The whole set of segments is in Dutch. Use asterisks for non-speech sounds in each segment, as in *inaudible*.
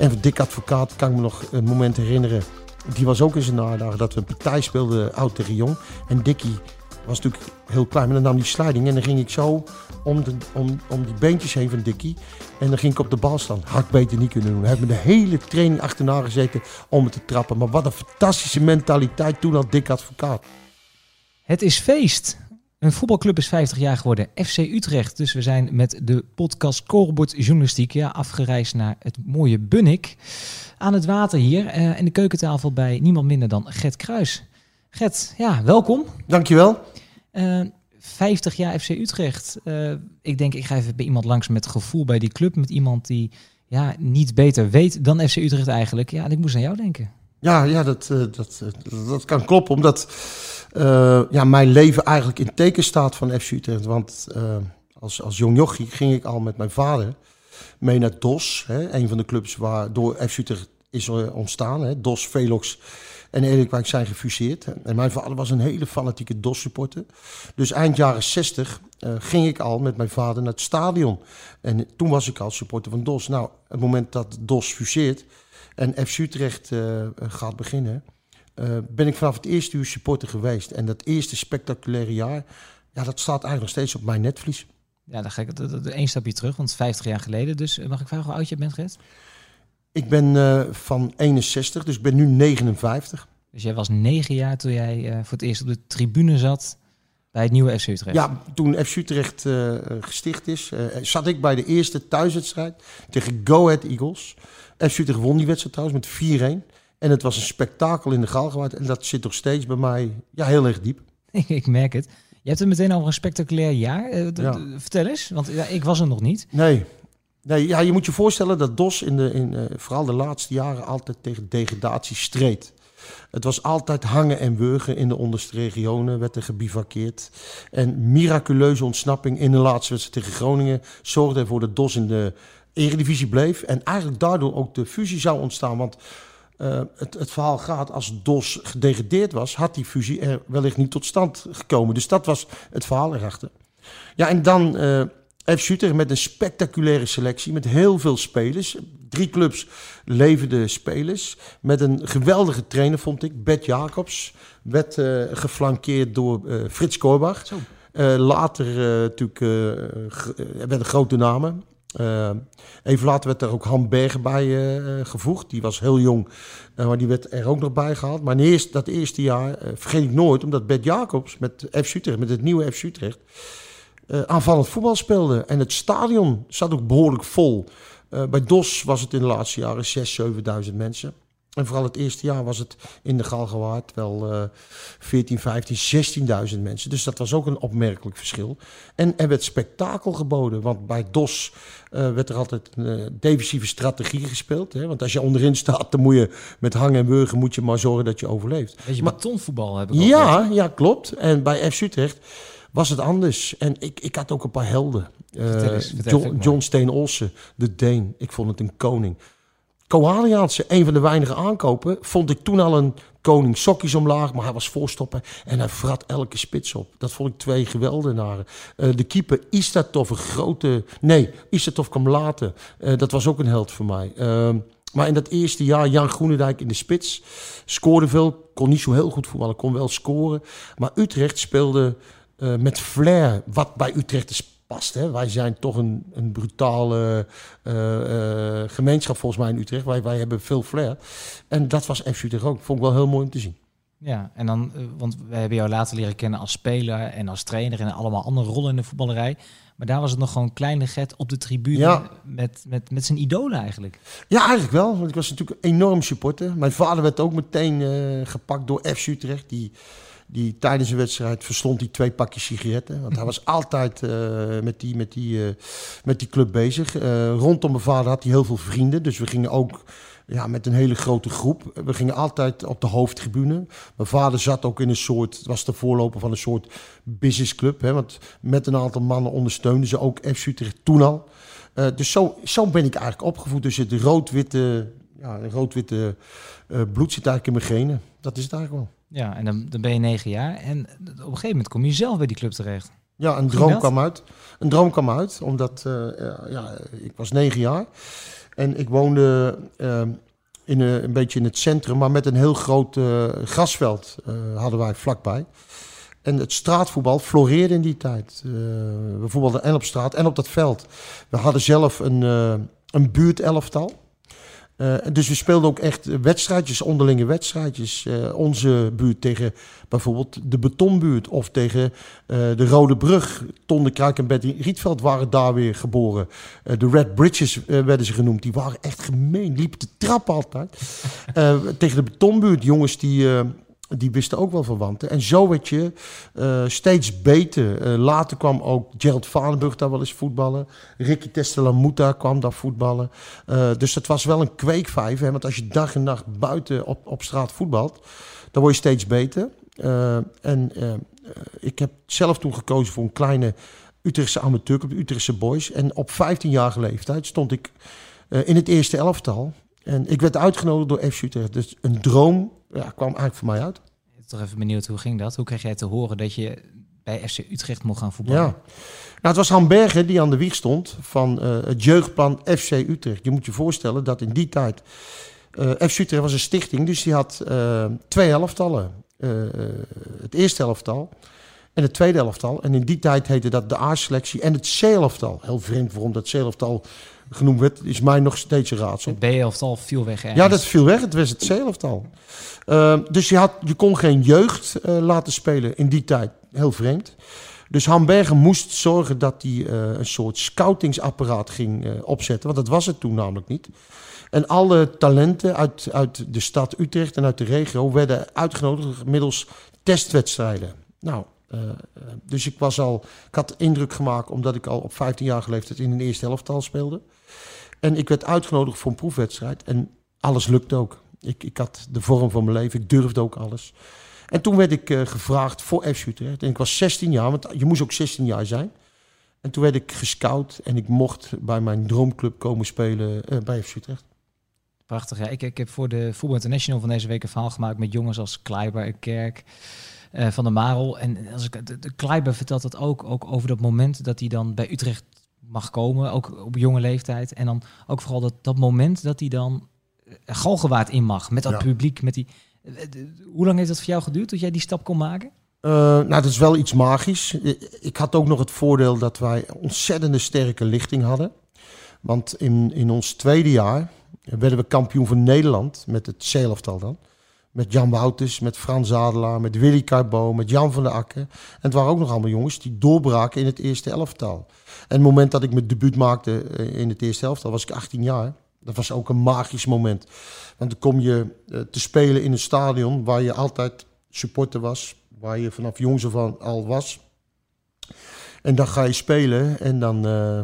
En van Dick Advocaat kan ik me nog een moment herinneren. Die was ook in zijn nadagen dat we een partij speelden oud tegen jong. En Dickie was natuurlijk heel klein, maar dan nam die sliding en dan ging ik zo om, de, om, om die beentjes heen van Dickie. En dan ging ik op de bal staan. Had ik beter niet kunnen doen. Hij heeft me de hele training achterna gezeten om het te trappen. Maar wat een fantastische mentaliteit toen al Dick Advocaat. Het is feest. Een voetbalclub is 50 jaar geworden, FC Utrecht. Dus we zijn met de podcast Scorebord Journalistiek ja, afgereisd naar het mooie Bunnik. Aan het water hier uh, en de keukentafel bij niemand minder dan Gert Kruis. Gert, ja, welkom. Dankjewel. Uh, 50 jaar FC Utrecht. Uh, ik denk, ik ga even bij iemand langs met gevoel bij die club. Met iemand die ja, niet beter weet dan FC Utrecht eigenlijk. Ja, en ik moest aan jou denken. Ja, ja dat, uh, dat, dat kan kloppen. Omdat uh, ja, mijn leven eigenlijk in teken staat van FC Utrecht. Want als, als jong jochie ging ik al met mijn vader mee naar DOS. Hè, een van de clubs waar door FC Utrecht is ontstaan. Hè, DOS Velox en Edekwijk zijn gefuseerd. En mijn vader was een hele fanatieke DOS-supporter. Dus eind jaren 60 uh, ging ik al met mijn vader naar het stadion. En toen was ik al supporter van DOS. Nou, het moment dat DOS fuseert en FC Utrecht gaat beginnen... Uh, ben ik vanaf het eerste uur supporter geweest. En dat eerste spectaculaire jaar, ja, dat staat eigenlijk nog steeds op mijn netvlies. Ja, dan ga ik één stapje terug, want 50 jaar geleden. Dus mag ik vragen hoe oud je bent, Gert? Ik ben uh, van 61, dus ik ben nu 59. Dus jij was negen jaar toen jij uh, voor het eerst op de tribune zat bij het nieuwe FC Utrecht? Ja, toen FC Utrecht uh, gesticht is, zat ik bij de eerste thuiswedstrijd tegen Go Ahead Eagles. FC Utrecht won die wedstrijd trouwens met 4-1. En het was een spektakel in de Galgenwaard. En dat zit nog steeds bij mij ja, heel erg diep. *laughs* ik merk het. Je hebt het meteen over een spectaculair jaar. Ja. Vertel eens, want ja, ik was er nog niet. Nee, Nee, ja, je moet je voorstellen dat DOS in de, in, uh, vooral de laatste jaren altijd tegen degradatie streed. Het was altijd hangen en wurgen in de onderste regionen, werd er gebivakkeerd. En miraculeuze ontsnapping in de laatste wedstrijd tegen Groningen zorgde ervoor dat DOS in de eredivisie bleef. En eigenlijk daardoor ook de fusie zou ontstaan. Want uh, het, het, verhaal gaat, als DOS gedegradeerd was, had die fusie er wellicht niet tot stand gekomen. Dus dat was het verhaal erachter. Ja, en dan... Uh, FC Utrecht met een spectaculaire selectie, met heel veel spelers. Drie clubs levende spelers. Met een geweldige trainer, vond ik. Bert Jacobs. Werd uh, geflankeerd door Frits Korbach. Later natuurlijk werden grote namen. Even later werd er ook Han Bergen bij gevoegd. Die was heel jong, maar die werd er ook nog bij gehaald. Maar eerst, dat eerste jaar vergeet ik nooit, omdat Bert Jacobs met FC Utrecht, met het nieuwe FC Utrecht aanvallend voetbal speelde. En het stadion zat ook behoorlijk vol. Bij DOS was het in de laatste jaren 6.000, 7.000 mensen. En vooral het eerste jaar was het in de Galgenwaard wel uh, 14, 15, 16.000 mensen. Dus dat was ook een opmerkelijk verschil. En er werd spektakel geboden. Want bij DOS uh, werd er altijd een uh, defensieve strategie gespeeld. Hè? Want als je onderin staat, dan moet je met hangen en wurgen moet je maar zorgen dat je overleeft. Weet je, maar, betonvoetbal hebben Ja, ja, klopt. En bij FC Utrecht was het anders. En ik, ik had ook een paar helden. Eens, John, John Steen Olsen, de Deen. Ik vond het een koning. Koaliaanse, een van de weinige aankopen, vond ik toen al een koning. Sokjes omlaag, maar hij was voorstoppen en hij vrat elke spits op. Dat vond ik twee geweldenaren. Uh, de keeper Istatov, een grote... Nee, Istatov kwam later. Uh, dat was ook een held voor mij. Uh, maar in dat eerste jaar, Jan Groenendijk in de spits. Scoorde veel, kon niet zo heel goed voetballen, kon wel scoren. Maar Utrecht speelde uh, met flair, wat bij Utrecht is past. Hè. Wij zijn toch een, een brutale uh, uh, gemeenschap volgens mij in Utrecht. Wij, wij hebben veel flair. En dat was FC Utrecht ook. Vond ik wel heel mooi om te zien. Ja, en dan, want we hebben jou later leren kennen als speler en als trainer en allemaal andere rollen in de voetballerij. Maar daar was het nog gewoon kleine get op de tribune ja. met, met, met zijn idolen eigenlijk. Ja, eigenlijk wel. Want ik was natuurlijk enorm supporter. Mijn vader werd ook meteen uh, gepakt door FC Utrecht. Die die tijdens een wedstrijd verstond hij twee pakjes sigaretten. Want hij was *laughs* altijd uh, met, die, met, die, uh, met die club bezig. Uh, rondom mijn vader had hij heel veel vrienden. Dus we gingen ook ja, met een hele grote groep. We gingen altijd op de hoofdtribune. Mijn vader zat ook in een soort, het was de voorloper van een soort businessclub. Hè, want met een aantal mannen ondersteunden ze ook FC Utrecht toen al. dus zo, zo ben ik eigenlijk opgevoed. Dus het rood-witte ja, rood-witte bloed zit eigenlijk in mijn genen. Dat is het eigenlijk wel. Ja, en dan, dan ben je negen jaar. En op een gegeven moment kom je zelf bij die club terecht. Ja, een droom kwam uit. Een droom kwam uit, omdat uh, ja, ik was negen jaar. En ik woonde uh, in, een, een beetje in het centrum, maar met een heel groot grasveld hadden wij vlakbij. En het straatvoetbal floreerde in die tijd. we voetbalden en op straat en op dat veld. We hadden zelf een, een buurtelftal. Uh, dus we speelden ook echt wedstrijdjes, onderlinge wedstrijdjes. Uh, onze buurt tegen bijvoorbeeld de Betonbuurt of tegen uh, de Rode Brug. Ton de Kruik en Betty Rietveld waren daar weer geboren. de Red Bridges werden ze genoemd. Die waren echt gemeen, liepen te trap altijd. tegen de Betonbuurt, jongens die die wisten ook wel verwanten. En zo werd je uh, steeds beter. Uh, later kwam ook Gerald Vanenburg daar wel eens voetballen. Ricky Testelamuta kwam daar voetballen. Uh, dus het was wel een kweekvijf. Hè? Want als je dag en nacht buiten op, op straat voetbalt, dan word je steeds beter. en ik heb zelf toen gekozen voor een kleine Utrechtse amateurclub, Utrechtse Boys. En op 15-jarige leeftijd stond ik in het eerste elftal. En ik werd uitgenodigd door FC Utrecht. Dus een droom ja, kwam eigenlijk voor mij uit. Toch even benieuwd, hoe ging dat? Hoe kreeg jij te horen dat je bij FC Utrecht mocht gaan voetballen? Ja. Nou, het was Han Bergen die aan de wieg stond van uh, het jeugdplan FC Utrecht. Je moet je voorstellen dat in die tijd... Uh, FC Utrecht was een stichting, dus die had uh, twee elftallen. het eerste elftal en het tweede elftal. En in die tijd heette dat de A-selectie en het C-elftal. Heel vreemd waarom dat C-elftal genoemd werd, is mij nog steeds een raadsel. Het B-elftal viel weg ergens. Ja, dat viel weg. Het was het C-elftal. Uh, dus je, had, je kon geen jeugd uh, laten spelen in die tijd. Heel vreemd. Dus Hambergen moest zorgen dat hij uh, een soort scoutingsapparaat ging opzetten. Want dat was het toen namelijk niet. En alle talenten uit, uit de stad Utrecht en uit de regio werden uitgenodigd middels testwedstrijden. Nou, uh, dus ik, was al, ik had indruk gemaakt omdat ik al op 15 jaar leeftijd in een eerste helftal speelde. En ik werd uitgenodigd voor een proefwedstrijd en alles lukte ook. Ik, ik had de vorm van mijn leven, ik durfde ook alles. En toen werd ik uh, gevraagd voor FC Utrecht. En ik was 16 jaar, want je moest ook 16 jaar zijn. En toen werd ik gescout en ik mocht bij mijn droomclub komen spelen uh, bij FC Utrecht. Prachtig, ja. Ik, ik heb voor de Voetbal International van deze week een verhaal gemaakt met jongens als Kleiber Kerk. Uh, van de Marel. En als ik, de, de Kleiber vertelt dat ook, ook over dat moment dat hij dan bij Utrecht mag komen, ook op jonge leeftijd. En dan ook vooral dat, dat moment dat hij dan galgenwaard in mag met dat publiek. Met die, hoe lang heeft dat voor jou geduurd dat jij die stap kon maken? Uh, nou, dat is wel iets magisch. Ik had ook nog het voordeel dat wij ontzettende sterke lichting hadden. Want in, in ons tweede jaar werden we kampioen van Nederland met het zeelaftal dan. Met Jan Wouters, met Frans Adelaar, met Willy Carbo, met Jan van der Akker. En het waren ook nog allemaal jongens die doorbraken in het eerste elftal. En het moment dat ik mijn debuut maakte eh, in het eerste elftal was ik 18 jaar. Dat was ook een magisch moment. Want dan kom je uh, te spelen in een stadion waar je altijd supporter was. Waar je vanaf jongs af al was. En dan ga je spelen en dan, uh,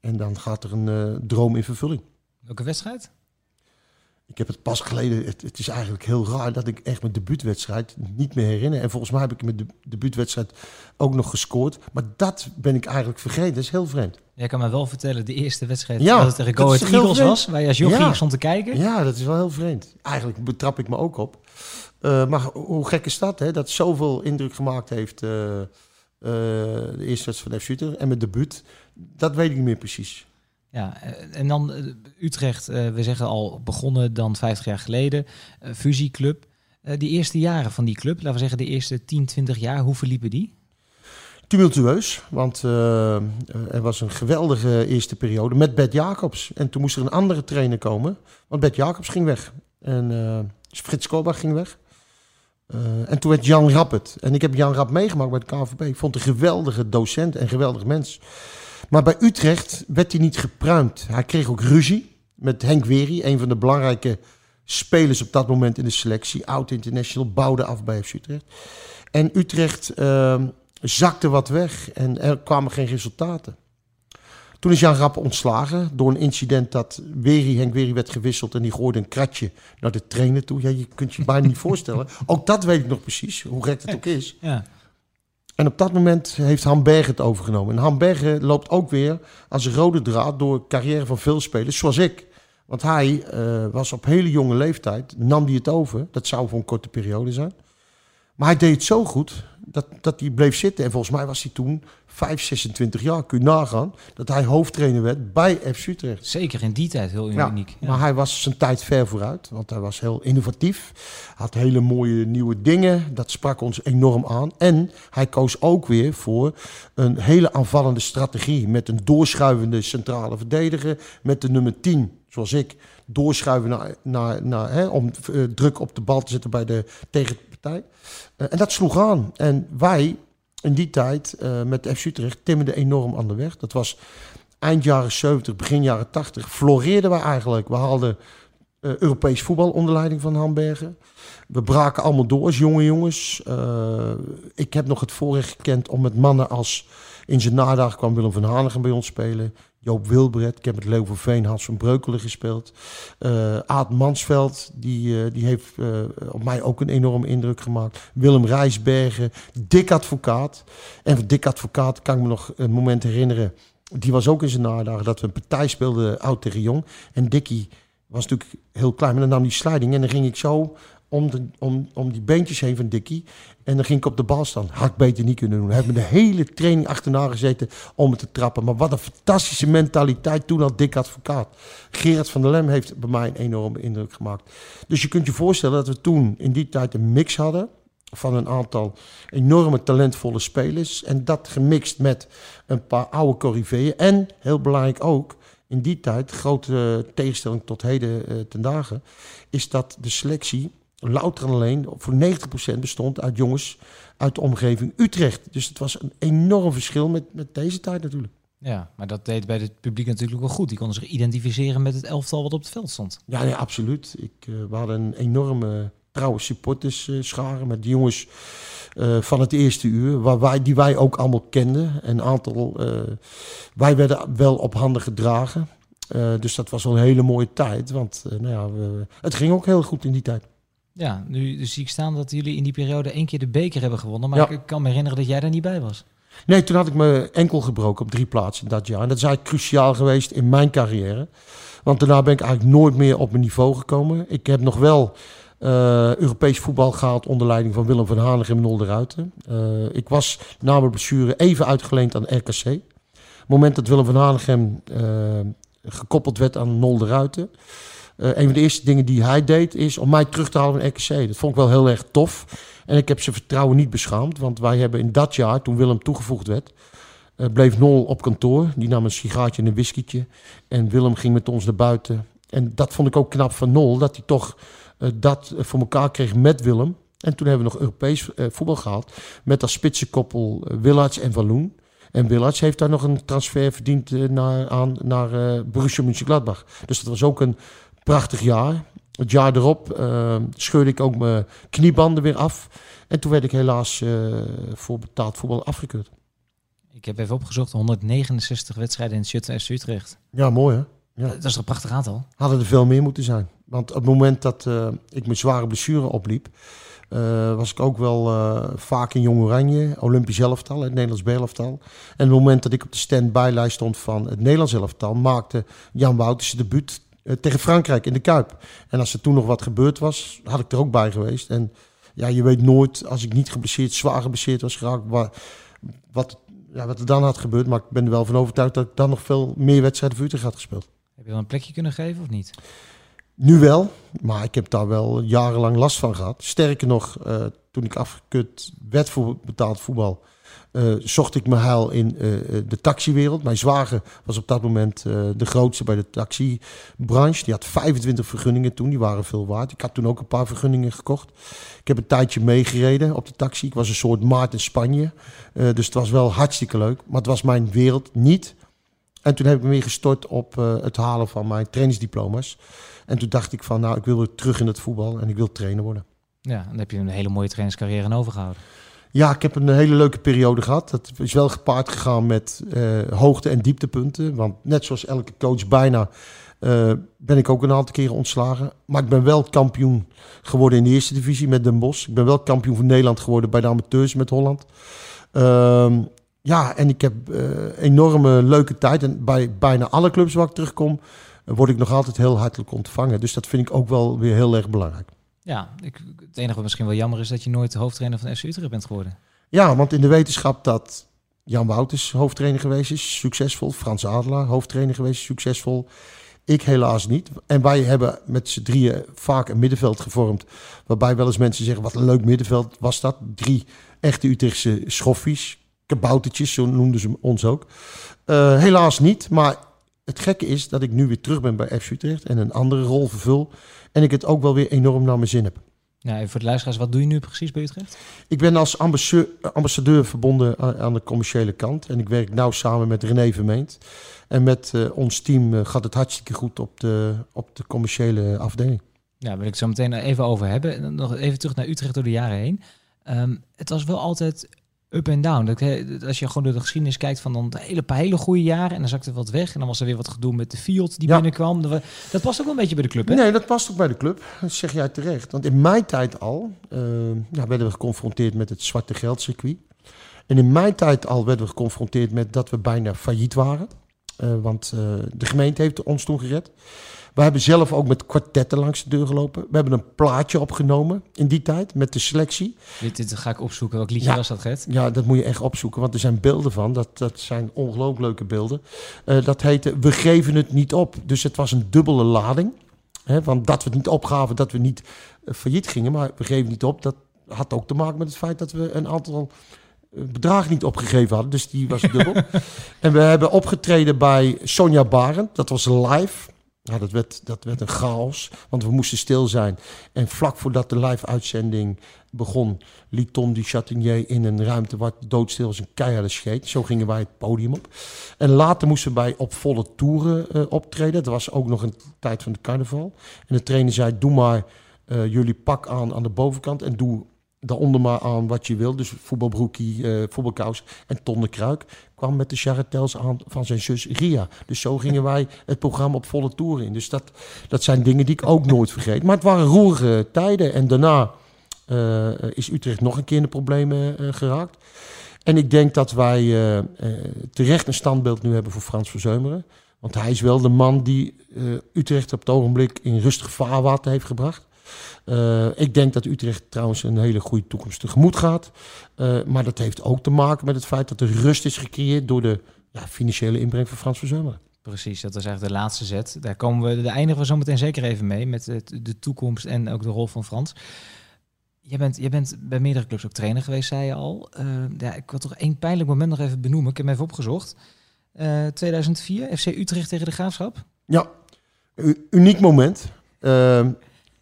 en dan gaat er een droom in vervulling. Welke wedstrijd? Ik heb het pas geleden. Het, het, is eigenlijk heel raar dat ik echt mijn debuutwedstrijd niet meer herinner. En volgens mij heb ik mijn de, debuutwedstrijd ook nog gescoord. Maar dat ben ik eigenlijk vergeten. Dat is heel vreemd. Jij kan me wel vertellen, de eerste wedstrijd ja, dat het tegen Go Ahead Eagles was, waar je als jochie ja. stond te kijken. Ja, dat is wel heel vreemd. Eigenlijk betrap ik me ook op. Uh, maar hoe gek is dat, hè? Dat zoveel indruk gemaakt heeft uh, uh, de eerste wedstrijd van Utrecht en mijn debuut. Dat weet ik niet meer precies. Ja, eh, en dan eh, Utrecht, uh, we zeggen al begonnen dan 50 jaar geleden, uh, fusieclub. Uh, die eerste jaren van die club, laten we zeggen de eerste 10, 20 jaar, hoe verliepen die? Tumultueus, want er was een geweldige eerste periode met Bert Jacobs. En toen moest er een andere trainer komen, want Bert Jacobs ging weg. En Frits Korbach ging weg. en toen werd Jan Rapp het. En ik heb Jan Rapp meegemaakt bij de KVB. Ik vond een geweldige docent en geweldig mens. Maar bij Utrecht werd hij niet gepruimd. Hij kreeg ook ruzie met Henk Wery, een van de belangrijke spelers op dat moment in de selectie. Oud International, bouwde af bij FC Utrecht. En Utrecht uh, zakte wat weg en er kwamen geen resultaten. Toen is Jan Rapp ontslagen door een incident dat Wery, Henk Wery werd gewisseld en die gooide een kratje naar de trainer toe. Ja, je kunt je bijna niet *laughs* voorstellen. Ook dat weet ik nog precies, hoe gek het ook is. Ja. En op dat moment heeft Hamberg het overgenomen. En Hamberg loopt ook weer als een rode draad door de carrière van veel spelers, zoals ik. Want hij uh, was op hele jonge leeftijd, nam hij het over. Dat zou voor een korte periode zijn. Maar hij deed het zo goed dat, dat hij bleef zitten. En volgens mij was hij toen 5, 26 jaar. Kun je nagaan dat hij hoofdtrainer werd bij FC Utrecht. Zeker in die tijd heel uniek. Ja. Maar hij was zijn tijd ver vooruit, want hij was heel innovatief. Had hele mooie nieuwe dingen, dat sprak ons enorm aan. En hij koos ook weer voor een hele aanvallende strategie. Met een doorschuivende centrale verdediger, met de nummer 10, zoals ik, doorschuiven naar, naar, naar, hè, om eh, druk op de bal te zetten bij de tegenpartij. Eh, en dat sloeg aan. En wij in die tijd eh, met de FC Utrecht timmerden enorm aan de weg. Dat was eind jaren 70, begin jaren 80. Floreerden wij eigenlijk. We haalden eh, Europees voetbal onder leiding van Hamburger. We braken allemaal door als jonge jongens. Ik heb nog het voorrecht gekend om met mannen als... In zijn nadagen kwam Willem van Hanegem bij ons spelen. Joop Wilbred. Ik heb met Leo van Veen, Hans van Breukelen gespeeld. Eh Aad Mansveld, die, eh, die heeft eh, op mij ook een enorme indruk gemaakt. Willem Rijsbergen, Dick Advocaat. En van Dick Advocaat kan ik me nog een moment herinneren. Die was ook in zijn nadagen dat we een partij speelden, oud tegen jong. En Dickie was natuurlijk heel klein, maar dan nam die sliding en dan ging ik zo om, om, om die beentjes heen van Dickie. En dan ging ik op de bal staan. Had ik beter niet kunnen doen. Hij heeft me de hele training achterna gezeten om het te trappen. Maar wat een fantastische mentaliteit toen al Dick Advocaat. Gerard van der Lem heeft bij mij een enorme indruk gemaakt. Dus je kunt je voorstellen dat we toen in die tijd een mix hadden van een aantal enorme talentvolle spelers. En dat gemixt met een paar oude corriveeën. En, heel belangrijk ook, in die tijd, grote tegenstelling tot heden eh, ten dagen, is dat de selectie louter en alleen voor 90% bestond uit jongens uit de omgeving Utrecht. Dus het was een enorm verschil met, met deze tijd natuurlijk. Ja, maar dat deed bij het publiek natuurlijk wel goed. Die konden zich identificeren met het elftal wat op het veld stond. Ja, nee, absoluut. Ik, eh, we hadden een enorme trouwe supporters eh, scharen met de jongens eh, van het eerste uur, waar wij, die wij ook allemaal kenden. Een aantal, wij werden wel op handen gedragen. Dus dat was wel een hele mooie tijd, want nou ja, we, het ging ook heel goed in die tijd. Ja, nu zie ik staan dat jullie in die periode één keer de beker hebben gewonnen. Maar Ja. ik kan me herinneren dat jij daar niet bij was. Nee, toen had ik me enkel gebroken op drie plaatsen dat jaar. En dat is eigenlijk cruciaal geweest in mijn carrière. Want daarna ben ik eigenlijk nooit meer op mijn niveau gekomen. Ik heb nog wel eh, Europees voetbal gehaald onder leiding van Willem van Hanegem en Nol de Ruiten. Eh, ik was na mijn blessure even uitgeleend aan RKC. Op het moment dat Willem van Hanegem eh, gekoppeld werd aan Nol de Ruiten. Eh, een van de eerste dingen die hij deed is om mij terug te halen van RKC. Dat vond ik wel heel erg tof. En ik heb zijn vertrouwen niet beschaamd. Want wij hebben in dat jaar, toen Willem toegevoegd werd, eh, bleef Nol op kantoor. Die nam een sigaartje en een whiskietje. En Willem ging met ons naar buiten. En dat vond ik ook knap van Nol, dat hij toch eh, dat voor elkaar kreeg met Willem. En toen hebben we nog Europees voetbal gehaald. Met als spitsenkoppel Willards en Walloon. En Willards heeft daar nog een transfer verdiend naar, aan, naar Borussia Mönchengladbach. Dus dat was ook een prachtig jaar. Het jaar erop eh, scheurde ik ook mijn kniebanden weer af. En toen werd ik helaas eh, voor betaald voetbal afgekeurd. Ik heb even opgezocht, 169 wedstrijden in Schutten FC Utrecht. Ja, mooi hè? Ja. Dat is een prachtig aantal? Hadden er veel meer moeten zijn. Want op het moment dat eh, ik mijn zware blessure opliep, was ik ook wel vaak in Jong Oranje, Olympisch elftal, het Nederlands B-elftal. En op het moment dat ik op de stand-by-lijst stond van het Nederlands elftal, maakte Jan Wouters debuut tegen Frankrijk in de Kuip. En als er toen nog wat gebeurd was, had ik er ook bij geweest. En ja, je weet nooit, als ik niet geblesseerd, zwaar geblesseerd was geraakt, wa- wat, ja, wat er dan had gebeurd. Maar ik ben er wel van overtuigd dat ik dan nog veel meer wedstrijden voor Utrecht had gespeeld. Heb je dan een plekje kunnen geven of niet? Nu wel, maar ik heb daar wel jarenlang last van gehad. Sterker nog, eh, toen ik afgekut werd voor betaald voetbal, eh, zocht ik mijn heil in eh, eh, de taxiwereld. Mijn zwager was op dat moment de grootste bij de taxibranche. Die had 25 vergunningen toen, die waren veel waard. Ik had toen ook een paar vergunningen gekocht. Ik heb een tijdje meegereden op de taxi. Ik was een soort maat in Spanje. Dus het was wel hartstikke leuk, maar het was mijn wereld niet. En toen heb ik me weer gestort op het halen van mijn trainingsdiploma's. En toen dacht ik van, nou, ik wil weer terug in het voetbal en ik wil trainer worden. Ja, dan heb je een hele mooie trainerscarrière aan overgehouden. Ja, ik heb een hele leuke periode gehad. Dat is wel gepaard gegaan met eh, hoogte- en dieptepunten. Want net zoals elke coach bijna eh, ben ik ook een aantal keren ontslagen. Maar ik ben wel kampioen geworden in de eerste divisie met Den Bosch. Ik ben wel kampioen van Nederland geworden bij de amateurs met Holland. Ehm, ja, en ik heb eh, enorme leuke tijd. En bij bijna alle clubs waar ik terugkom, word ik nog altijd heel hartelijk ontvangen. Dus dat vind ik ook wel weer heel erg belangrijk. Ja, ik, het enige wat misschien wel jammer is dat je nooit de hoofdtrainer van FC Utrecht bent geworden. Ja, want in de wetenschap dat Jan Wouters hoofdtrainer geweest is, succesvol. Frans Adelaar hoofdtrainer geweest, succesvol. Ik helaas niet. En wij hebben met z'n drieën vaak een middenveld gevormd. Waarbij wel eens mensen zeggen, wat een leuk middenveld was dat. Drie echte Utrechtse schoffies, kaboutertjes, zo noemden ze ons ook. Uh, helaas niet, maar het gekke is dat ik nu weer terug ben bij FC Utrecht en een andere rol vervul. En ik het ook wel weer enorm naar mijn zin heb. Ja, voor de luisteraars, wat doe je nu precies bij Utrecht? Ik ben als ambassadeur, verbonden aan de commerciële kant. En ik werk nauw samen met René Vermeend. En met uh, ons team uh, gaat het hartstikke goed op de, op de commerciële afdeling. Ja, wil ik zo meteen even over hebben. En nog even terug naar Utrecht door de jaren heen. Um, het was wel altijd up en down. Dat, als je gewoon door de geschiedenis kijkt van dan een hele paar hele goede jaren en dan zakte wat weg en dan was er weer wat gedoe met de Fiat die ja. binnenkwam. Dat past ook wel een beetje bij de club, hè? Nee, dat past ook bij de club. Dat zeg jij terecht. Want in mijn tijd al uh, ja, werden we geconfronteerd met het zwarte geldcircuit. En in mijn tijd al werden we geconfronteerd met dat we bijna failliet waren. Uh, want uh, de gemeente heeft ons toen gered. We hebben zelf ook met kwartetten langs de deur gelopen. We hebben een plaatje opgenomen in die tijd met de selectie. Dit, dit ga ik opzoeken. Welk liedje ja, was dat, Gert? Ja, dat moet je echt opzoeken, want er zijn beelden van. Dat, dat zijn ongelooflijk leuke beelden. Uh, dat heette We geven het niet op. Dus het was een dubbele lading. Hè, want dat we het niet opgaven, dat we niet uh, failliet gingen. Maar we geven niet op, dat had ook te maken met het feit dat we een aantal bedrag niet opgegeven hadden. Dus die was dubbel. *laughs* en we hebben opgetreden bij Sonja Barend. Dat was live. Nou, dat, werd, dat werd een chaos, want we moesten stil zijn. En vlak voordat de live-uitzending begon, liet Tom du in een ruimte waar doodstil was een keiharde scheet. Zo gingen wij het podium op. En later moesten wij op volle toeren uh, optreden. Dat was ook nog een tijd van de carnaval. En de trainer zei, doe maar uh, jullie pak aan aan de bovenkant en doe daaronder maar aan wat je wil. Dus voetbalbroekie, uh, voetbalkous en Ton de Kruik kwam met de charretels aan van zijn zus Ria. Dus zo gingen wij het programma op volle toer in. Dus dat, dat zijn dingen die ik ook nooit vergeet. Maar het waren roerige tijden. En daarna uh, is Utrecht nog een keer in de problemen uh, geraakt. En ik denk dat wij uh, terecht een standbeeld nu hebben voor Frans Verzeumeren. Want hij is wel de man die Utrecht op het ogenblik in rustig vaarwater heeft gebracht. Uh, ik denk dat Utrecht trouwens een hele goede toekomst tegemoet gaat. Uh, maar dat heeft ook te maken met het feit dat er rust is gecreëerd door de ja, financiële inbreng van Frans Verzeumeren. Precies, dat is eigenlijk de laatste zet. Daar komen we, daar eindigen we zo meteen zeker even mee met de toekomst en ook de rol van Frans. Je bent, je bent bij meerdere clubs ook trainer geweest, zei je al. Uh, ja, ik wil toch één pijnlijk moment nog even benoemen. Ik heb hem even opgezocht. 2004, FC Utrecht tegen de Graafschap. Ja, uniek moment. Ehm,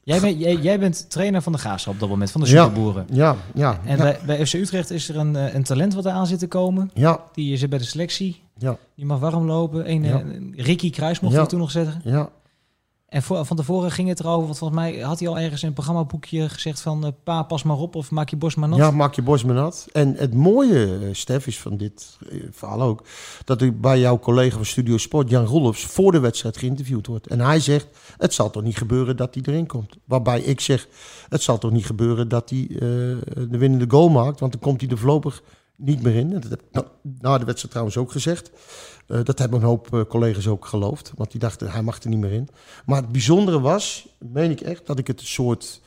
Jij, ben, jij, jij, bent trainer van de Graafschap op dat moment, van de superboeren. Ja, ja. En ja. Bij, bij FC Utrecht is er een, een talent wat er aan zit te komen. Ja. Die zit bij de selectie. Ja. Die mag warm lopen. Een, ja. Ricky Kruis mocht hij toen nog zeggen. Ja. En van tevoren ging het erover, want volgens mij had hij al ergens in een programmaboekje gezegd van... Uh, pa, pas maar op of maak je borst maar nat. Ja, maak je borst maar nat. En het mooie, uh, Stef, is van dit uh, verhaal ook... dat u bij jouw collega van Studio Sport, Jan Rolfs... voor de wedstrijd geïnterviewd wordt. En hij zegt, het zal toch niet gebeuren dat hij erin komt. Waarbij ik zeg, het zal toch niet gebeuren dat hij de winnende goal maakt... want dan komt hij er voorlopig niet meer in. Dat heb ik na de wedstrijd trouwens ook gezegd. Uh, dat hebben een hoop uh, collega's ook geloofd. Want die dachten, hij mag er niet meer in. Maar het bijzondere was, meen ik echt, dat ik het een soort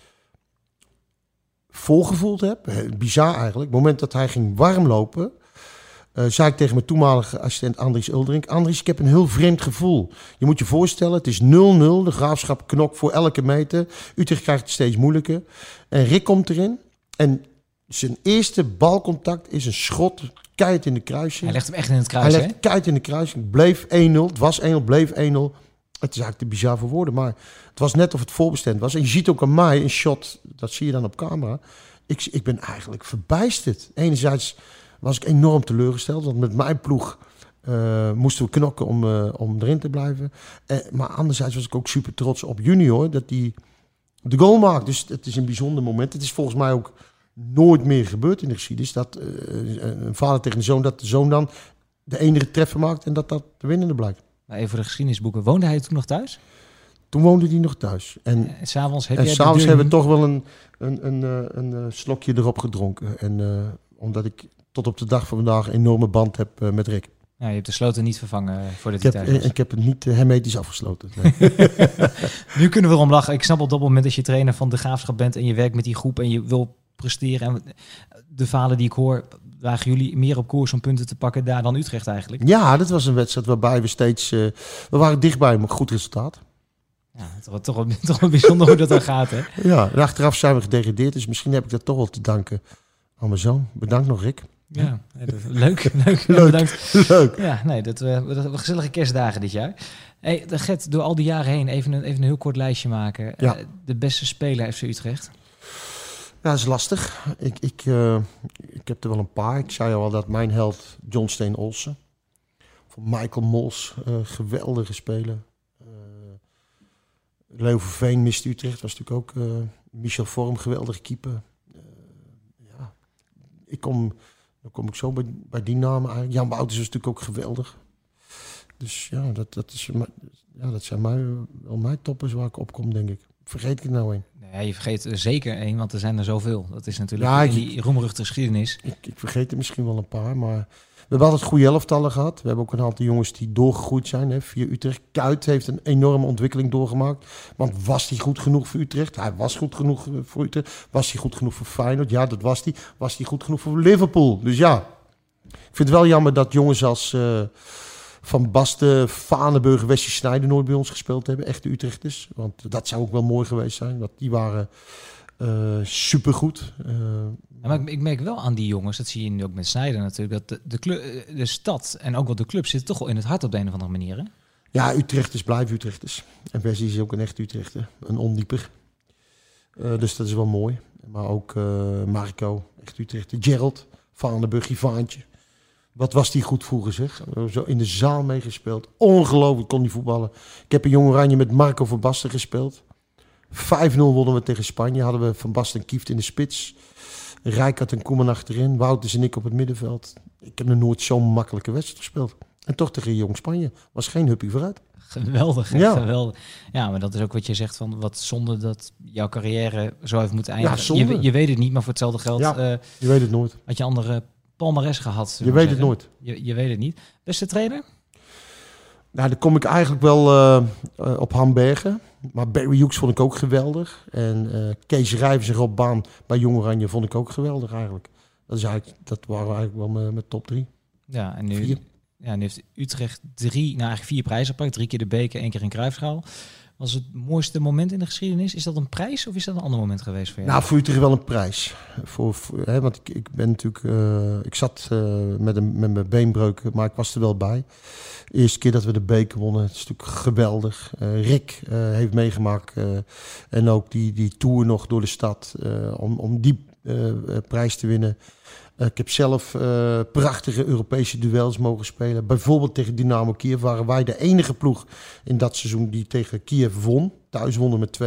volgevoeld heb. Bizar eigenlijk. Het moment dat hij ging warmlopen... Uh, zei ik tegen mijn toenmalige assistent Andries Uldrink... Andries, ik heb een heel vreemd gevoel. Je moet je voorstellen, het is 0-0. De Graafschap knokt voor elke meter. Utrecht krijgt het steeds moeilijker. En Rick komt erin. En zijn eerste balcontact is een schot keihard in de kruising. Hij legt hem echt in het kruising. Hij legt keihard in de kruising. Bleef 1-0. Het was 1-0, bleef 1-0. Het is eigenlijk te bizar voor woorden, maar het was net of het voorbestemd was. En je ziet ook aan mij een shot, dat zie je dan op camera. Ik, ik ben eigenlijk verbijsterd. Enerzijds was ik enorm teleurgesteld, want met mijn ploeg uh, moesten we knokken om, uh, om erin te blijven. Uh, maar anderzijds was ik ook super trots op Junior, dat hij de goal maakt. Dus het is een bijzonder moment. Het is volgens mij ook nooit meer gebeurd in de geschiedenis. Dat uh, een vader tegen een zoon, dat de zoon dan de enige treffer maakt en dat dat de winnende blijkt. Maar even voor de geschiedenisboeken, woonde hij toen nog thuis? Toen woonde hij nog thuis. En, en s'avonds heb en s'avonds hebben we toch wel een, een, een, een, een slokje erop gedronken. En uh, omdat ik tot op de dag van vandaag een enorme band heb uh, met Rick. Ja, je hebt de sloten niet vervangen voor dit Ik heb, ik heb het niet eh, hermetisch afgesloten. Nee. *laughs* Nu kunnen we erom lachen. Ik snap op dat moment als je trainer van de graafschap bent en je werkt met die groep en je wil presteren. En de falen die ik hoor, wagen jullie meer op koers om punten te pakken daar dan Utrecht eigenlijk. ja, dat was een wedstrijd waarbij we steeds... eh, we waren dichtbij, maar goed resultaat. Ja, toch, toch, wel- *laughs* toch wel bijzonder hoe dat dan gaat, hè? Ja, en achteraf zijn we gedegradeerd, dus misschien heb ik dat toch wel te danken aan mijn zoon. Bedankt nog, Rick. Ja, leuk, *laughs* leuk. Leuk. Bedankt. *laughs* Leuk. Ja, nee, dat, dat waren gezellige kerstdagen dit jaar. Hey, Gert, door al die jaren heen, even een, even een heel kort lijstje maken. Ja. Eh, de beste speler FC Utrecht. Ja, dat is lastig. Ik, ik, eh, ik heb er wel een paar. Ik zei al dat mijn held John Steen Olsen. Van Michael Mols, eh, geweldige speler. Eh Leo Verveen mist Utrecht, was natuurlijk ook Michel Vorm, geweldige keeper. Ja, ik kom, dan kom ik zo bij, bij die namen eigenlijk. Jan Wouters was natuurlijk ook geweldig. Dus ja, dat, dat, is, mijn- ja, dat zijn mij, wel mijn toppers waar ik op kom, denk ik. Vergeet ik nou een? Nee, je vergeet er zeker één, want er zijn er zoveel. Dat is natuurlijk Ja, in ik- die roemruchte geschiedenis. Ik, ik vergeet er misschien wel een paar, maar we hebben altijd goede elftallen gehad. We hebben ook een aantal jongens die doorgegroeid zijn hè, via Utrecht. Kuit heeft een enorme ontwikkeling doorgemaakt. Want was hij goed genoeg voor Utrecht? Hij was goed genoeg eh, voor Utrecht. Was hij goed genoeg voor Feyenoord? Ja, dat was hij. Was hij goed genoeg voor Liverpool? Dus ja, ik vind het wel jammer dat jongens als eh, Van Basten, Vaneburg, Wesley Sneijder nooit bij ons gespeeld hebben. Echte Utrechters. Want dat zou ook wel mooi geweest zijn. Want die waren eh supergoed. Eh, Ja, maar ik, ik merk wel aan die jongens, dat zie je nu ook met Snijder natuurlijk, dat de, de, eh, de stad en ook wel de club zitten toch wel in het hart op de een of andere manier. Hè? Ja, Utrechters blijven Utrechters. En Wesley is ook een echt Utrechter. Een ondieper. Dus dat is wel mooi. Maar ook Marco, echt Utrechter. Gerald, Vaandenburg, Ivaantje. Wat was die goed vroeger zeg. Zo in de zaal meegespeeld. Ongelooflijk kon die voetballen. Ik heb een Jong Oranje met Marco van Basten gespeeld. 5-0 wonnen we tegen Spanje. Hadden we Van Basten en Kieft in de spits. Rijkaard en Koeman achterin. Wouters en ik op het middenveld. Ik heb nog nooit zo'n makkelijke wedstrijd gespeeld. En toch tegen Jong Spanje. Was geen huppie vooruit. Geweldig, Ja. geweldig. Ja, maar dat is ook wat je zegt van wat zonde dat jouw carrière zo heeft moeten eindigen. zonde. Je, je weet het niet, maar voor hetzelfde geld Ja. eh, Je weet het nooit. had je andere palmares gehad. Je we weet het nooit. Je, je weet het niet. Beste trainer? Nou, dan kom ik eigenlijk wel eh, eh, op Hambergen. Maar Barry Hughes vond ik ook geweldig. En eh, Kees Rijvers en Rob Baan bij Jong Oranje vond ik ook geweldig eigenlijk. Dat, is eigenlijk, dat waren eigenlijk wel mijn, mijn top drie. Ja, en nu, Vier. ja, nu heeft Utrecht drie, nou eigenlijk vier prijzen gepakt. Drie keer de beker, één keer een kruifschaal. Was het mooiste moment in de geschiedenis? Is dat een prijs of is dat een ander moment geweest voor jou? Nou, voor Utrecht wel een prijs. Voor, hè, want ik, ik ben natuurlijk... eh, ik zat eh, met, een, met mijn beenbreuk, maar ik was er wel bij. Eerste keer dat we de beker wonnen, het is natuurlijk geweldig. Eh, Rick heeft meegemaakt. en ook die, die tour nog door de stad. om, om die prijs te winnen. Eh, ik heb zelf eh, prachtige Europese duels mogen spelen. Bijvoorbeeld tegen Dynamo Kiev waren wij de enige ploeg in dat seizoen die tegen Kiev won. Thuis wonnen met 2-1.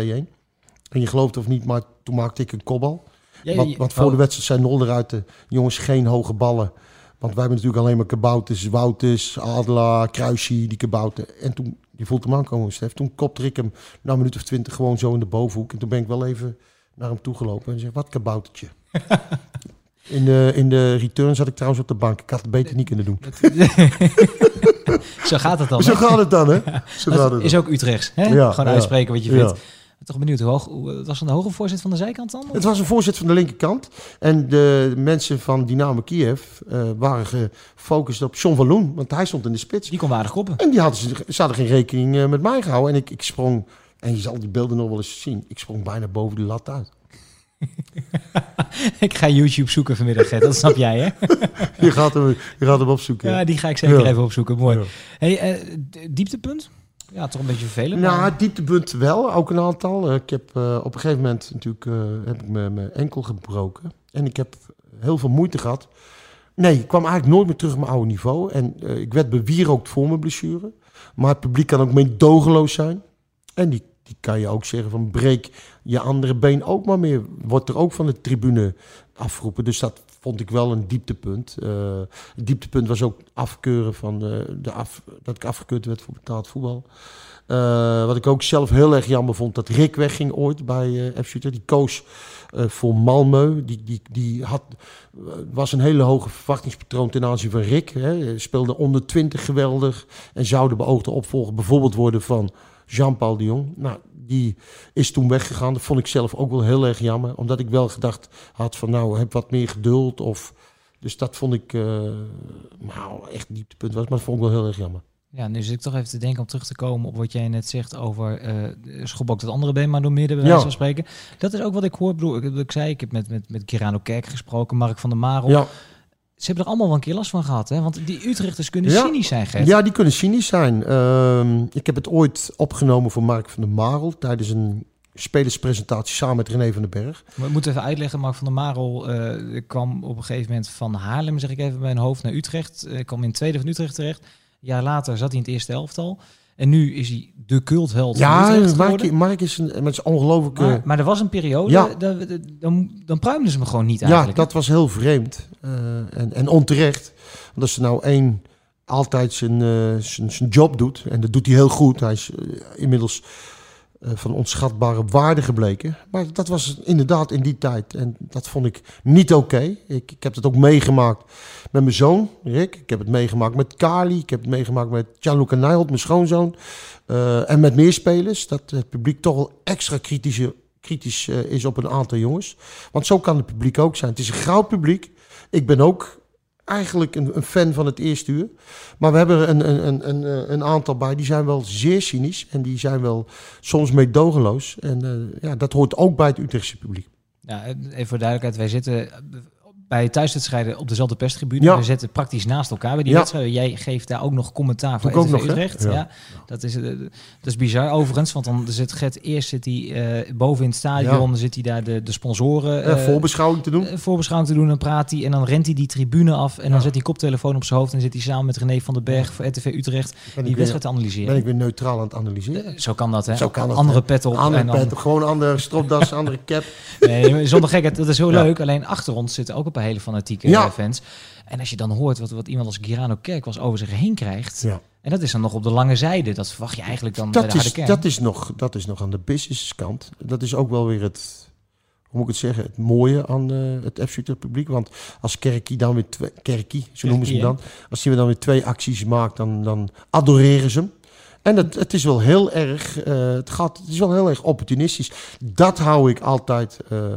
En je gelooft of niet, maar toen maakte ik een kopbal. Ja, Want, voor oh, de wedstrijd zijn nul eruit. de jongens, geen hoge ballen. Want wij hebben natuurlijk alleen maar kabouters, Wouters, Adelaar, Kruisie, die kabouter. En toen, je voelt hem aankomen, Stef. Toen kopte ik hem na een minuut of twintig gewoon zo in de bovenhoek. En toen ben ik wel even naar hem toegelopen en zeg, wat kaboutertje. *laughs* in, de, in de return zat ik trouwens op de bank. Ik had het beter niet kunnen doen. *laughs* Zo gaat het dan. Zo gaat het dan, hè? Zo gaat is ook Utrechts. Hè? Ja, Gewoon uitspreken wat je vindt. Toch benieuwd, hoe hoog, het was een hoge voorzet van de zijkant dan? Het was een voorzet van de linkerkant. En de mensen van Dynamo Kiev eh, waren gefocust op John van Loen. Want hij stond in de spits. Die kon waardig koppen. En die hadden ze, ze hadden geen rekening eh, met mij gehouden. En ik, ik sprong, en je zal die beelden nog wel eens zien. Ik sprong bijna boven de lat uit. *laughs* ik ga YouTube zoeken vanmiddag, Gert. Dat snap jij, hè? *laughs* Je gaat hem, je gaat hem opzoeken. Ja, die ga ik zeker Ja. even opzoeken. Mooi. Ja. Hey, eh, dieptepunt? Ja, toch een beetje vervelend. Nou, maar- dieptepunt wel, ook een aantal. Eh, ik heb eh, op een gegeven moment natuurlijk heb ik mijn enkel gebroken. En ik heb heel veel moeite gehad. Nee, ik kwam eigenlijk nooit meer terug op mijn oude niveau. En ik werd bewierookt voor mijn blessure. Maar het publiek kan ook meedogenloos zijn. En die, die kan je ook zeggen van breek je andere been ook maar meer. Wordt er ook van de tribune afgeroepen. Dus dat vond ik wel een dieptepunt. Uh, het dieptepunt was ook afkeuren van de, de af, dat ik afgekeurd werd voor betaald voetbal. Uh, wat ik ook zelf heel erg jammer vond, dat Rick wegging ooit bij FC Die koos voor Malmö. Die, die, die had, was een hele hoge verwachtingspatroon ten aanzien van Rick. Hè. Speelde onder 20 geweldig en zou de beoogde opvolger bijvoorbeeld worden van Jean-Paul de Jong. Nou, die is toen weggegaan. Dat vond ik zelf ook wel heel erg jammer. Omdat ik wel gedacht had van nou, heb wat meer geduld. Of, dus dat vond ik uh, nou, echt dieptepunt was. Maar dat vond ik wel heel erg jammer. Ja, nu zit ik toch even te denken om terug te komen op wat jij net zegt over uh, schop ook dat andere been maar door midden, bij wijze ja. van spreken. Dat is ook wat ik hoor. Ik, bedoel, ik, ik zei, ik heb met, met, met Kirano Kerk gesproken, Mark van der Marel. Ja. Ze hebben er allemaal wel een keer last van gehad, hè? Want die Utrechters kunnen ja. cynisch zijn, Gert. Ja, die kunnen cynisch zijn. Uh, ik heb het ooit opgenomen voor Mark van der Marel tijdens een spelerspresentatie samen met René van den Berg. We moeten even uitleggen, Mark van der Marel uh, kwam op een gegeven moment van Haarlem, zeg ik even bij een hoofd, naar Utrecht. Uh, kwam in het tweede van Utrecht terecht. Een jaar later zat hij in het eerste elftal. En nu is hij de cultheld ja, Mark, Mark is een met ongelooflijke... Maar, maar er was een periode, ja. dan, dan, dan pruimden ze me gewoon niet eigenlijk. Ja, dat was heel vreemd. Uh, en, en onterecht. Want als ze nou één altijd zijn, uh, zijn, zijn job doet, en dat doet hij heel goed. Hij is uh, inmiddels van onschatbare waarde gebleken. Maar dat was inderdaad in die tijd. En dat vond ik niet oké. Okay. Ik, ik heb het ook meegemaakt met mijn zoon, Rick. Ik heb het meegemaakt met Kali. Ik heb het meegemaakt met Gianluca Nijholt, mijn schoonzoon. Uh, en met meer spelers. Dat het publiek toch wel extra kritische, kritisch uh, is op een aantal jongens. Want zo kan het publiek ook zijn. Het is een groot publiek. Ik ben ook eigenlijk een, een, fan van het eerste uur. Maar we hebben een, een, een, een, aantal bij, die zijn wel zeer cynisch. En die zijn wel soms meedogenloos. En ja, dat hoort ook bij het Utrechtse publiek. Ja, even voor duidelijkheid, wij zitten bij thuiswedstrijden op dezelfde perstribune. Ja. We zitten praktisch naast elkaar bij die ja. wedstrijden. Jij geeft daar ook nog commentaar voor ook nog, Utrecht. Ja. ja. Dat, is, uh, dat is bizar overigens, want dan zit Gert eerst zit hij uh, boven in het stadion, dan zit hij daar de, de sponsoren... Uh, voorbeschouwing te doen. voorbeschouwing te doen, dan praat hij en dan rent hij die tribune af en dan zet hij koptelefoon op zijn hoofd en zit hij samen met René van den Berg voor RTV Utrecht ben die wedstrijd te analyseren. Ben ik weer neutraal aan het analyseren? zo kan dat, hè? Zo kan andere het, pet op. Andere en dan... pet, gewoon andere stropdas, *laughs* andere cap. Nee, zonder gekheid, dat is heel leuk. Alleen achter ons zitten ook een paar hele fanatieke ja. fans. En als je dan hoort wat, wat iemand als Girano Kerk was over zich heen krijgt. Ja. En dat is dan nog op de lange zijde. Dat verwacht je eigenlijk dan dat bij de is, harde kern. Dat is, nog, dat is nog aan de businesskant. Dat is ook wel weer het, hoe moet ik het zeggen, het mooie aan uh, het FC publiek. Want als Kerkie dan weer twee, Kerkie, zo noemen ze hem dan. Als hij dan weer twee acties maakt, dan, dan adoreren ze hem. En het, het is wel heel erg, uh, het, gaat, het is wel heel erg opportunistisch. Dat hou ik altijd uh,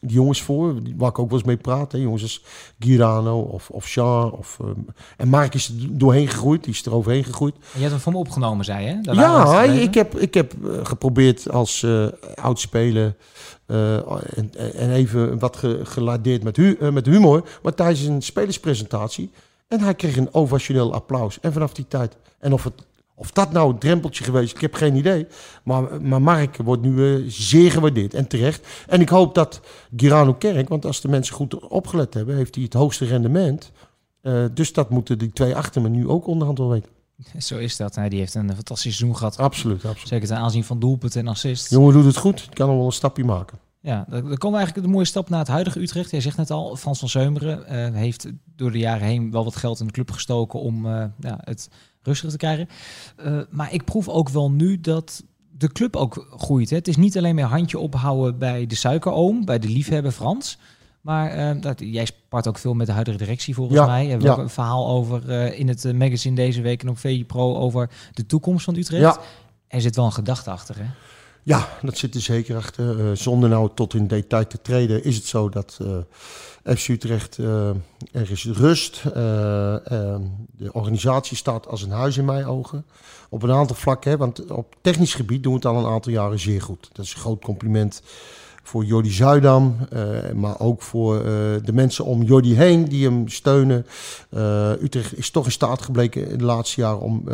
die jongens voor, waar ik ook wel eens mee praat. Hè. Jongens als Girano of, of Jean. Of, um, en Mark is er doorheen gegroeid, die is er overheen gegroeid. En je hebt hem voor me opgenomen, zei je? Daar ja, ik heb, ik heb uh, geprobeerd als uh, oud speler uh, en, en, even wat ge, geladeerd met, hu met humor. Maar tijdens een spelerspresentatie. En hij kreeg een ovationeel applaus. En vanaf die tijd. En of het of dat nou een drempeltje geweest, ik heb geen idee. Maar, maar Mark wordt nu uh, zeer gewaardeerd en terecht. En ik hoop dat Girano Kerk, want als de mensen goed opgelet hebben, heeft hij het hoogste rendement. Uh, dus dat moeten die twee achter me nu ook onderhand wel weten. Zo is dat. Hij die heeft een fantastisch seizoen gehad. Absoluut, absoluut. Zeker ten aanzien van doelpunten en assist. Jongen doet het goed. Ik kan nog wel een stapje maken. Ja, dan komen we eigenlijk de mooie stap naar het huidige Utrecht. Jij zegt net al, Frans van Zeumeren uh, heeft door de jaren heen wel wat geld in de club gestoken om uh, ja, het rustig te krijgen. Uh, maar ik proef ook wel nu dat de club ook groeit. Hè. Het is niet alleen meer handje ophouden bij de suikeroom, bij de liefhebber Frans. Maar uh, dat, jij spart ook veel met de huidige directie volgens ja, mij. Je hebt ja. ook een verhaal over uh, in het magazine deze week en op VI Pro over de toekomst van Utrecht. Ja. Er zit wel een gedachte achter, hè? Ja, dat zit er zeker achter. Uh, zonder nou tot in detail te treden, is het zo dat uh, FC Utrecht, uh, er is rust. de organisatie staat als een huis in mijn ogen. Op een aantal vlakken, hè, want op technisch gebied doen we het al een aantal jaren zeer goed. Dat is een groot compliment voor Jordi Zuidam, uh, maar ook voor uh, de mensen om Jordi heen die hem steunen. Uh, Utrecht is toch in staat gebleken in de laatste jaren om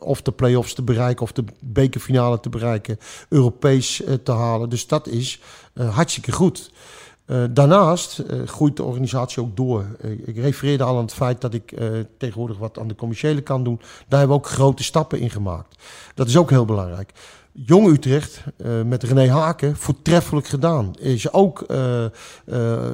of de play-offs te bereiken of de bekerfinale te bereiken, Europees te halen. Dus dat is hartstikke goed. daarnaast groeit de organisatie ook door. ik refereerde al aan het feit dat ik tegenwoordig wat aan de commerciële kant doen. Daar hebben we ook grote stappen in gemaakt. Dat is ook heel belangrijk. Jong Utrecht uh, met René Haken voortreffelijk gedaan. Is ook uh, uh,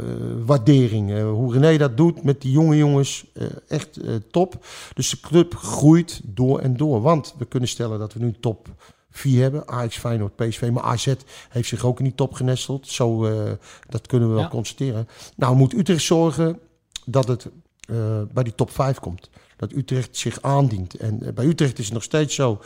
waardering. hoe René dat doet met die jonge jongens, echt top. Dus de club groeit door en door. Want we kunnen stellen dat we nu top 4 hebben. Ajax, Feyenoord, PSV. Maar AZ heeft zich ook in die top genesteld. Zo, dat kunnen we wel ja. constateren. Nou moet Utrecht zorgen dat het bij die top 5 komt. Dat Utrecht zich aandient. En bij Utrecht is het nog steeds zo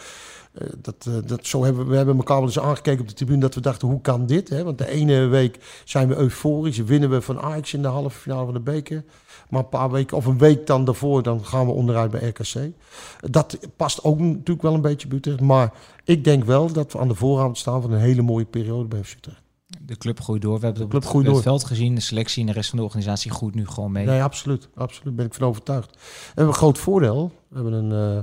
uh, dat, dat, zo hebben we hebben elkaar wel eens aangekeken op de tribune dat we dachten, hoe kan dit? Hè? Want de ene week zijn we euforisch, winnen we van Ajax in de halve finale van de beker. Maar een paar weken, of een week dan daarvoor, dan gaan we onderuit bij RKC. Dat past ook natuurlijk wel een beetje bij Utrecht. Maar ik denk wel dat we aan de voorhand staan van een hele mooie periode bij Utrecht. De club groeit door. We hebben het op het, het veld gezien. De selectie en de rest van de organisatie groeit nu gewoon mee. Nee, absoluut. Absoluut. Ben ik van overtuigd. We hebben een groot voordeel. We hebben een... Uh,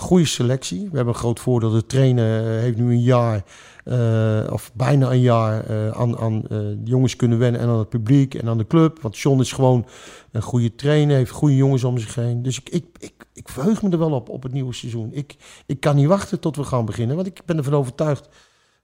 goede selectie. We hebben een groot voordeel. De trainer eh, heeft nu een jaar, uh, of bijna een jaar, uh, aan, aan de jongens kunnen wennen en aan het publiek en aan de club. Want John is gewoon een goede trainer, heeft goede jongens om zich heen. Dus ik, ik, ik, ik verheug me er wel op, op het nieuwe seizoen. Ik, ik kan niet wachten tot we gaan beginnen, want ik ben ervan overtuigd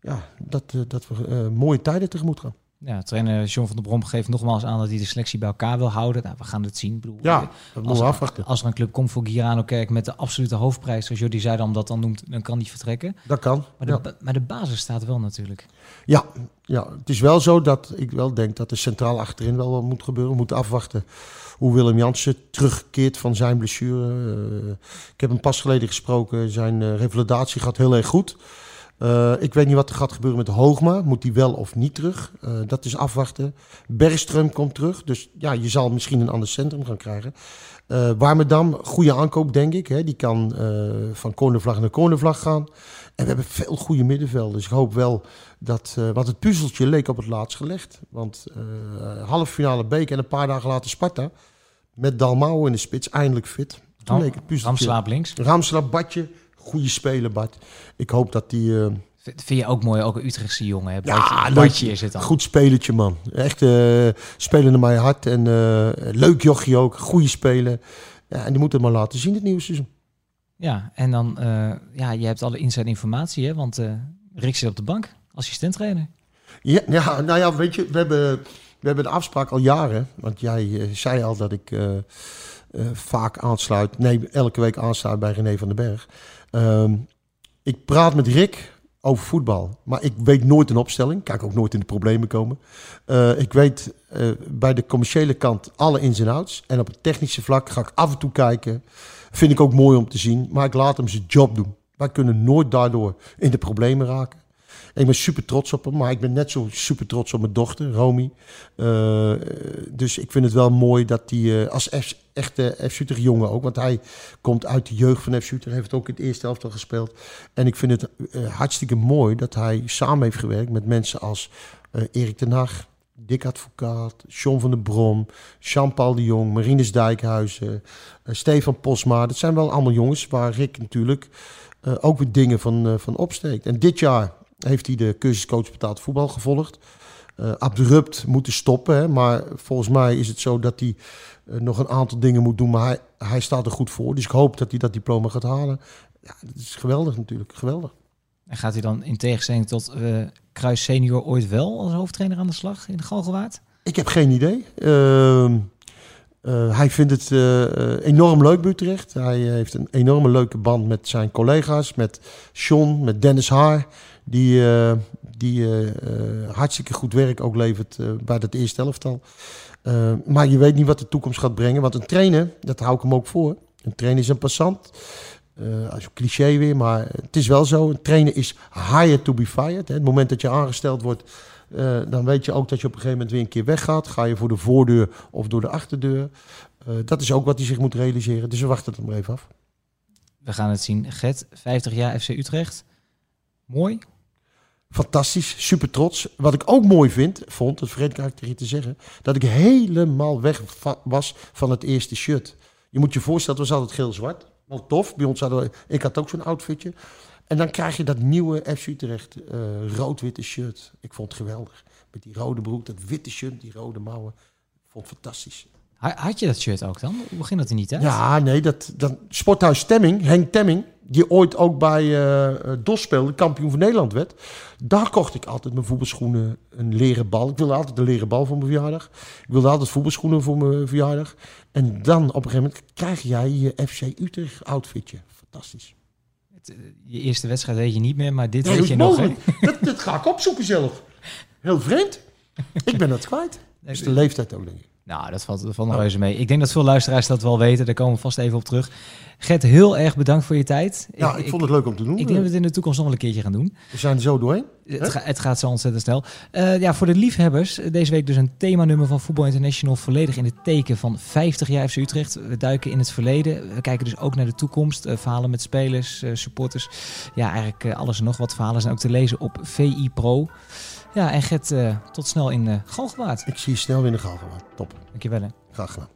ja, dat, dat we mooie tijden tegemoet gaan. Ja, trainer John van der Brom geeft nogmaals aan dat hij de selectie bij elkaar wil houden. Nou, we gaan het zien. Ik bedoel, ja, als, afwachten. als er een club komt voor Girano Kerk met de absolute hoofdprijs, zoals Jordi Zuidam dat dan noemt, dan kan die vertrekken. Dat kan. Maar de, maar de basis staat wel natuurlijk. Ja, ja, het is wel zo dat ik wel denk dat er centraal achterin wel wat moet gebeuren. We moeten afwachten hoe Willem Jansen terugkeert van zijn blessure. Uh, ik heb hem pas geleden gesproken. Zijn uh, revalidatie gaat heel erg goed. Uh, ik weet niet wat er gaat gebeuren met Hoogma. Moet hij wel of niet terug? Uh, dat is afwachten. Bergström komt terug. Dus ja, je zal misschien een ander centrum gaan krijgen. Uh, Warmerdam, goede aankoop denk ik. Hè. Die kan van cornervlag naar cornervlag gaan. En we hebben veel goede middenvelden. Dus ik hoop wel dat... want het puzzeltje leek op het laatst gelegd. Want halve finale beek en een paar dagen later Sparta. Met Dalmau in de spits, eindelijk fit. Toen leek het puzzeltje... Ramslaap links. Ramslaap, Badje, goede speler, Bart. Ik hoop dat die... Uh... Vind je ook mooi, ook een Utrechtse jongen. Hè? Ja, Bartje is het dan. Goed spelertje, man. Echt uh, spelen naar mijn hart. En uh, leuk jochie ook. Goede speler. Ja, en die moet het maar laten zien het nieuwe seizoen. Ja, en dan... Ja, je hebt alle inside informatie, hè? Want Rick zit op de bank. Assistent trainer. Ja, ja, nou ja, weet je, we hebben, we hebben de afspraak al jaren. Want jij zei al dat ik vaak aansluit... Nee, elke week aansluit bij René van den Berg. Um, ik praat met Rick over voetbal, maar ik weet nooit een opstelling. Kan ik ook nooit in de problemen komen. Uh, ik weet uh, bij de commerciële kant alle ins en outs. En op het technische vlak ga ik af en toe kijken. Vind ik ook mooi om te zien, maar ik laat hem zijn job doen. Wij kunnen nooit daardoor in de problemen raken. Ik ben super trots op hem, maar ik ben net zo super trots op mijn dochter, Romy. Uh, dus ik vind het wel mooi dat hij uh, als echte F Shooter jongen ook, want hij komt uit de jeugd van F Shooter, heeft ook in het eerste helft al gespeeld. En ik vind het uh, hartstikke mooi dat hij samen heeft gewerkt met mensen als Erik ten Hag, Dick Advocaat, John van der Brom, Jean-Paul de Jong, Marines Dijkhuizen, Stefan Posma. Dat zijn wel allemaal jongens waar Rick natuurlijk ook weer dingen van, van opsteekt. En dit jaar heeft hij de cursus coach betaald voetbal gevolgd. Uh, abrupt moeten stoppen, hè, maar volgens mij is het zo dat hij uh, nog een aantal dingen moet doen, maar hij, hij staat er goed voor. Dus ik hoop dat hij dat diploma gaat halen. Ja, dat is geweldig natuurlijk, geweldig. En gaat hij dan in tegenstelling tot uh, Kruis senior ooit wel als hoofdtrainer aan de slag in de Galgenwaard? Ik heb geen idee. Ehm, hij vindt het enorm leuk bij Utrecht. Hij heeft een enorme leuke band met zijn collega's, met Sean, met Dennis Haar die, uh, die uh, hartstikke goed werk ook levert bij dat eerste elftal. maar je weet niet wat de toekomst gaat brengen. Want een trainer, dat hou ik hem ook voor. Een trainer is een passant. Uh, als cliché weer, maar het is wel zo. Een trainer is hired to be fired. Hè. Het moment dat je aangesteld wordt, dan weet je ook dat je op een gegeven moment weer een keer weggaat. Ga je voor de voordeur of door de achterdeur. Dat is ook wat hij zich moet realiseren. Dus we wachten het maar even af. We gaan het zien. Get, 50 jaar FC Utrecht. Mooi. Fantastisch, super trots. Wat ik ook mooi vind, vond, dat vergeet ik te zeggen, dat ik helemaal weg was van het eerste shirt. Je moet je voorstellen, het was altijd geel-zwart. Wel tof. Bij ons hadden ik had ook zo'n outfitje. En dan krijg je dat nieuwe FC Utrecht uh, rood-witte shirt. Ik vond het geweldig. Met die rode broek, dat witte shirt, die rode mouwen. Ik vond het fantastisch. Ha- Had je dat shirt ook dan? Hoe ging dat er niet uit? Ja, nee, dat, dat Sporthuis Stemming, Henk Temming, die ooit ook bij eh, DOS speelde, kampioen van Nederland werd. Daar kocht ik altijd mijn voetbalschoenen, een leren bal. Ik wilde altijd een leren bal voor mijn verjaardag. Ik wilde altijd voetbalschoenen voor mijn verjaardag. En dan op een gegeven moment krijg jij je FC Utrecht outfitje. Fantastisch. Het, eh, Je eerste wedstrijd weet je niet meer, maar dit Nee, weet je nog, hè? Dat, dat ga ik opzoeken zelf. Heel vreemd. Ik ben dat kwijt. Dat is de leeftijd ook, denk ik. Nou, dat valt, dat valt nog reuze mee. Ik denk dat veel luisteraars dat wel weten. Daar komen we vast even op terug. Gert, heel erg bedankt voor je tijd. Ja, ik, vond het leuk om te doen. Ik denk dat we het in de toekomst nog wel een keertje gaan doen. We zijn er zo doorheen. Het, ga- het gaat zo ontzettend snel. Eh, ja, voor de liefhebbers, eh, deze week dus een themanummer van Voetbal International. Volledig in het teken van 50 jaar FC Utrecht. We duiken in het verleden. We kijken dus ook naar de toekomst. Eh, verhalen met spelers, eh, supporters. Ja, eigenlijk eh, alles en nog wat verhalen zijn ook te lezen op VI Pro. Ja, en Gert, eh, tot snel in uh, Galgenwaard. Ik zie je snel weer in de gaten. Top. Dankjewel hè. Graag gedaan.